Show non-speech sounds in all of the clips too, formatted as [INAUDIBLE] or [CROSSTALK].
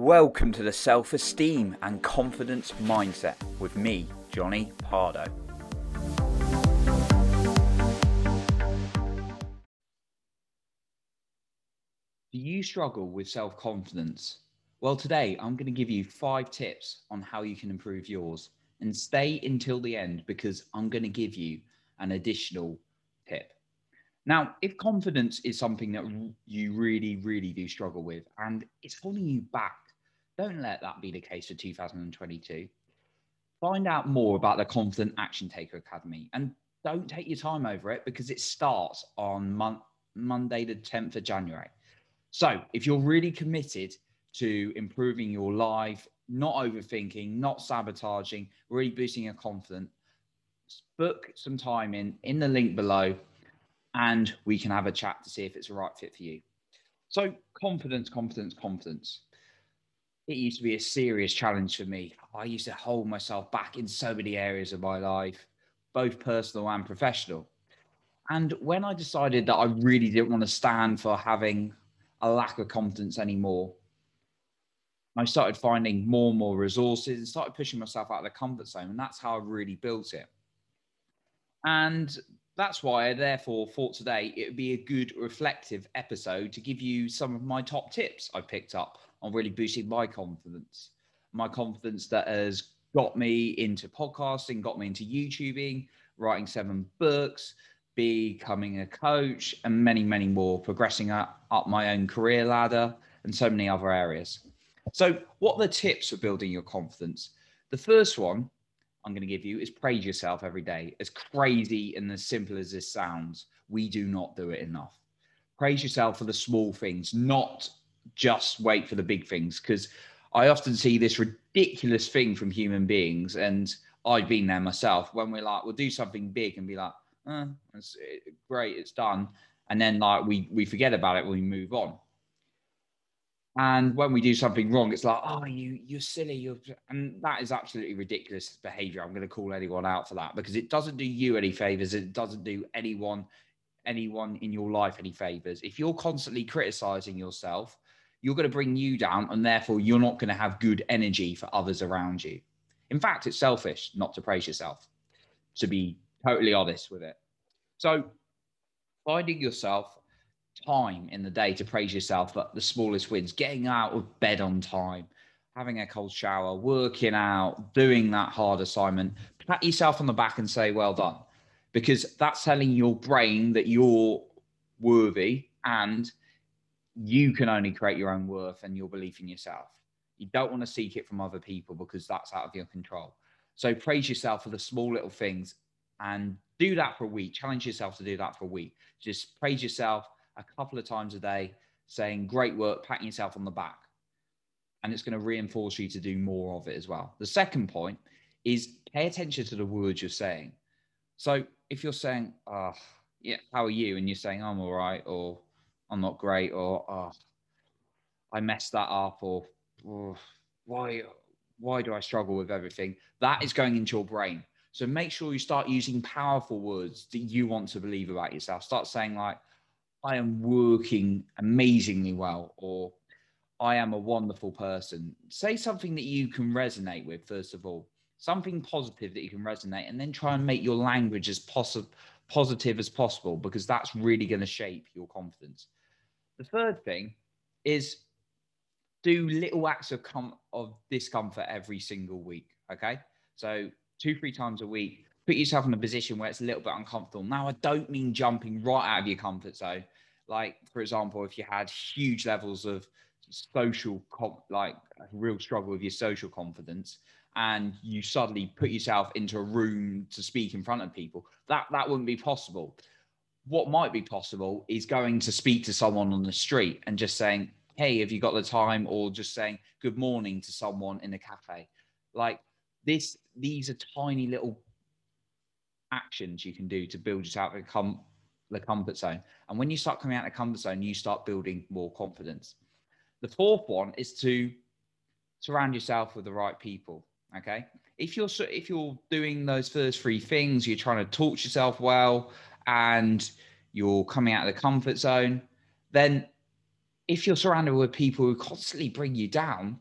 Welcome to the Self Esteem and Confidence Mindset with me, Jonny Pardoe. Do you struggle with self confidence? Well, today I'm going to give you five tips on how you can improve yours. And stay until the end because I'm going to give you an additional tip. Now, if confidence is something that you really, really do struggle with and it's holding you back, don't let that be the case for 2022. Find out more about the Confident Action Taker Academy and don't take your time over it because it starts on mon- Monday, the 10th of January. So, if you're really committed to improving your life, not overthinking, not sabotaging, really boosting your confidence, book some time in in the link below and we can have a chat to see if it's a right fit for you. So, confidence, confidence, confidence. It used to be a serious challenge for me. I used to hold myself back in so many areas of my life, both personal and professional. And when I decided that I really didn't want to stand for having a lack of confidence anymore, I started finding more and more resources and started pushing myself out of the comfort zone. And that's how I really built it. And that's why I therefore thought today it would be a good reflective episode to give you some of my top tips I picked up on really boosting my confidence. My confidence that has got me into podcasting, got me into YouTubing, writing seven books, becoming a coach, and many, many more, progressing up, up my own career ladder, and so many other areas. So, what are the tips for building your confidence? The first one I'm going to give you is praise yourself every day. As crazy and as simple as this sounds, we do not do it enough. Praise yourself for the small things, not just wait for the big things. Because I often see this ridiculous thing from human beings, and I've been there myself. When we're like, we'll do something big and be like, eh, it's great, it's done, and then like we we forget about it when we move on. And when we do something wrong, it's like, oh, you you're silly. You're and that is absolutely ridiculous behavior. I'm going to call anyone out for that because it doesn't do you any favors. It doesn't do anyone anyone in your life any favors. If you're constantly criticizing yourself, you're going to bring you down, and therefore you're not going to have good energy for others around you. In fact, it's selfish not to praise yourself. To be totally honest with it. So finding yourself time in the day to praise yourself but the smallest wins, getting out of bed on time, having a cold shower, working out, doing that hard assignment, pat yourself on the back and say, well done. Because that's telling your brain that you're worthy and you can only create your own worth and your belief in yourself. You don't want to seek it from other people because that's out of your control. So praise yourself for the small little things and do that for a week. Challenge yourself to do that for a week. Just praise yourself, a couple of times a day saying great work, patting yourself on the back. And it's going to reinforce you to do more of it as well. The second point is pay attention to the words you're saying. So if you're saying, oh, yeah, how are you? And you're saying, I'm all right, or I'm not great, or oh, I messed that up, or oh, why, why do I struggle with everything? That is going into your brain. So make sure you start using powerful words that you want to believe about yourself. Start saying, like, I am working amazingly well, or I am a wonderful person. Say something that you can resonate with, first of all, something positive that you can resonate, and then try and make your language as positive as possible because that's really going to shape your confidence. The third thing is do little acts of, com- of discomfort every single week. Okay. So, two, three times a week, put yourself in a position where it's a little bit uncomfortable. Now, I don't mean jumping right out of your comfort zone. Like, for example, if you had huge levels of social, like a real struggle with your social confidence, and you suddenly put yourself into a room to speak in front of people, that that wouldn't be possible. What might be possible is going to speak to someone on the street and just saying, "Hey, have you got the time?" or just saying good morning to someone in a cafe. Like this, these are tiny little actions you can do to build yourself of com- the comfort zone. And when you start coming out of the comfort zone, you start building more confidence. The fourth one is to surround yourself with the right people. Okay. If you're if you're doing those first three things, you're trying to talk yourself well, and you're coming out of the comfort zone, then if you're surrounded with people who constantly bring you down,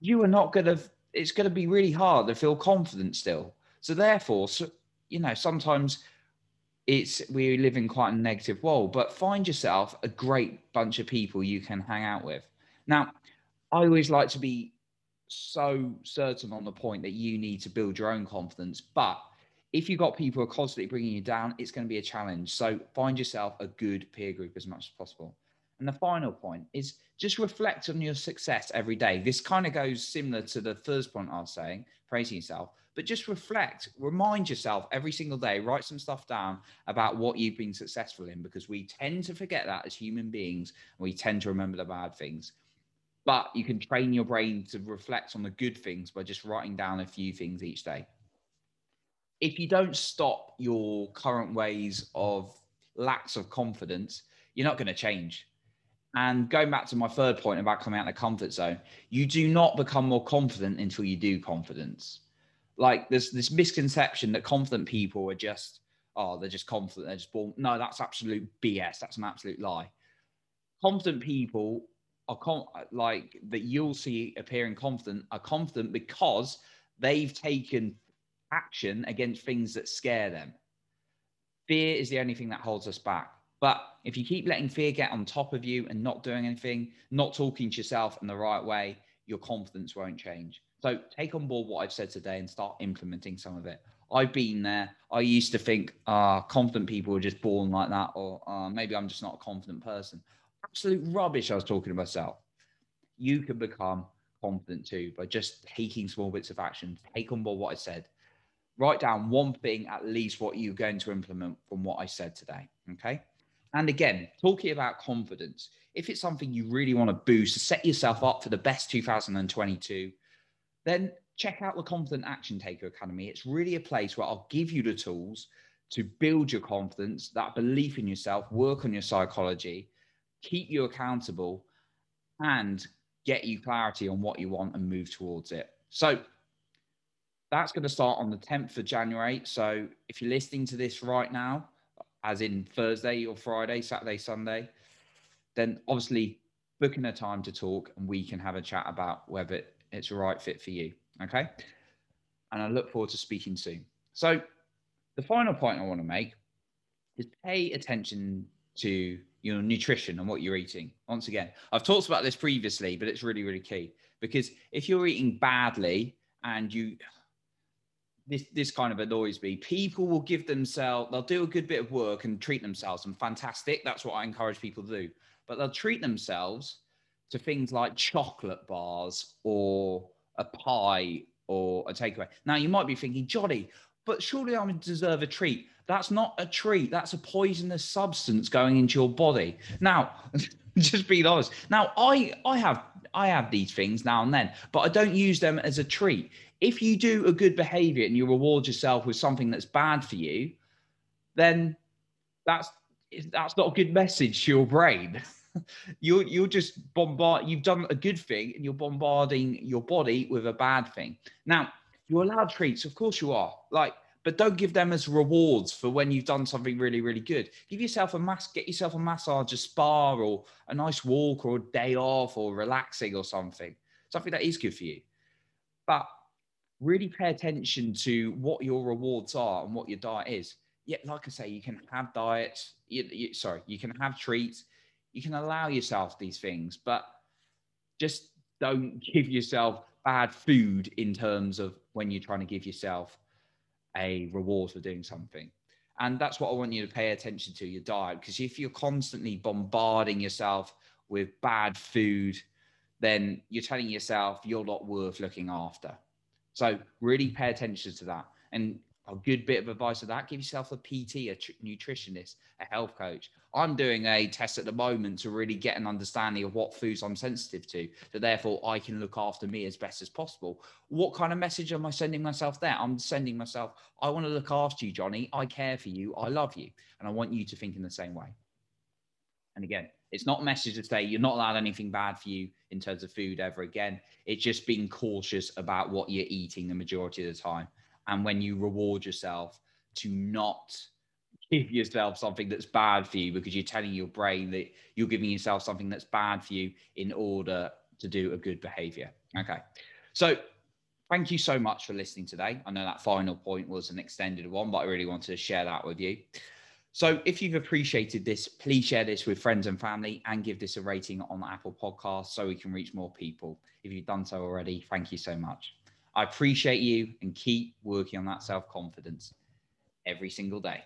you are not going to, it's going to be really hard to feel confident still. So, therefore, so, you know, sometimes it's we live in quite a negative world, but find yourself a great bunch of people you can hang out with. Now, I always like to be so certain on the point that you need to build your own confidence, but if you've got people who are constantly bringing you down, it's going to be a challenge. So find yourself a good peer group as much as possible. And the final point is just reflect on your success every day. This kind of goes similar to the first point I was saying, praising yourself, but just reflect, remind yourself every single day, write some stuff down about what you've been successful in, because we tend to forget that as human beings. And we tend to remember the bad things. But you can train your brain to reflect on the good things by just writing down a few things each day if you don't stop your current ways of lacks of confidence, you're not going to change. And going back to my third point about coming out of the comfort zone, you do not become more confident until you do confidence. Like there's this misconception that confident people are just, oh, they're just confident, they're just born. No, that's absolute BS. That's an absolute lie. Confident people are com- like that you'll see appearing confident are confident because they've taken action against things that scare them. Fear is the only thing that holds us back. But if you keep letting fear get on top of you and not doing anything, not talking to yourself in the right way, your confidence won't change. So take on board what I've said today and start implementing some of it. I've been there. I used to think, uh, confident people are just born like that, or uh, maybe I'm just not a confident person. Absolute rubbish. I was talking to myself. You can become confident too by just taking small bits of action. Take on board what I said write down one thing at least what you're going to implement from what I said today. Okay. And again, talking about confidence, if it's something you really want to boost, to set yourself up for the best 2022, then check out the Confident Action Taker Academy. It's really a place where I'll give you the tools to build your confidence, that belief in yourself, work on your psychology, keep you accountable, and get you clarity on what you want and move towards it. So that's going to start on the 10th of January. So if you're listening to this right now, as in Thursday or Friday, Saturday, Sunday, then obviously booking a time to talk and we can have a chat about whether it's a right fit for you. Okay. And I look forward to speaking soon. So the final point I want to make is pay attention to your nutrition and what you're eating. Once again, I've talked about this previously, but it's really, really key because if you're eating badly and you this this kind of annoys me. People will give themselves, they'll do a good bit of work and treat themselves, and fantastic. That's what I encourage people to do. But they'll treat themselves to things like chocolate bars or a pie or a takeaway. Now you might be thinking, Jonny, but surely I deserve a treat. That's not a treat. That's a poisonous substance going into your body. Now, [LAUGHS] just being honest. Now, I I have I have these things now and then, but I don't use them as a treat if you do a good behavior and you reward yourself with something that's bad for you, then that's that's not a good message to your brain. [LAUGHS] you're you're just bombard. You've done a good thing and you're bombarding your body with a bad thing. Now you're allowed treats, of course you are. Like, but don't give them as rewards for when you've done something really really good. Give yourself a mass, get yourself a massage, a spa, or a nice walk, or a day off, or relaxing, or something. Something that is good for you. But really pay attention to what your rewards are and what your diet is. Yeah, like I say, you can have diets. You, you, sorry, you can have treats. You can allow yourself these things, but just don't [LAUGHS] give yourself bad food in terms of when you're trying to give yourself a reward for doing something. And that's what I want you to pay attention to your diet. Because if you're constantly bombarding yourself with bad food, then you're telling yourself you're not worth looking after. So really pay attention to that. And a good bit of advice of that give yourself a pt a tr- nutritionist a health coach. I'm doing a test at the moment to really get an understanding of what foods i'm sensitive to so therefore i can look after me as best as possible. What kind of message am i sending myself there? I'm sending myself i want to look after you jonny. I care for you. I love you. And i want you to think in the same way. And again it's not a message to say you're not allowed anything bad for you in terms of food ever again. It's just being cautious about what you're eating the majority of the time. And when you reward yourself to not give yourself something that's bad for you because you're telling your brain that you're giving yourself something that's bad for you in order to do a good behavior. Okay. So, thank you so much for listening today. I know that final point was an extended one, but I really wanted to share that with you. So, if you've appreciated this, please share this with friends and family and give this a rating on Apple Podcasts so we can reach more people. If you've done so already, thank you so much. I appreciate you and keep working on that self confidence every single day.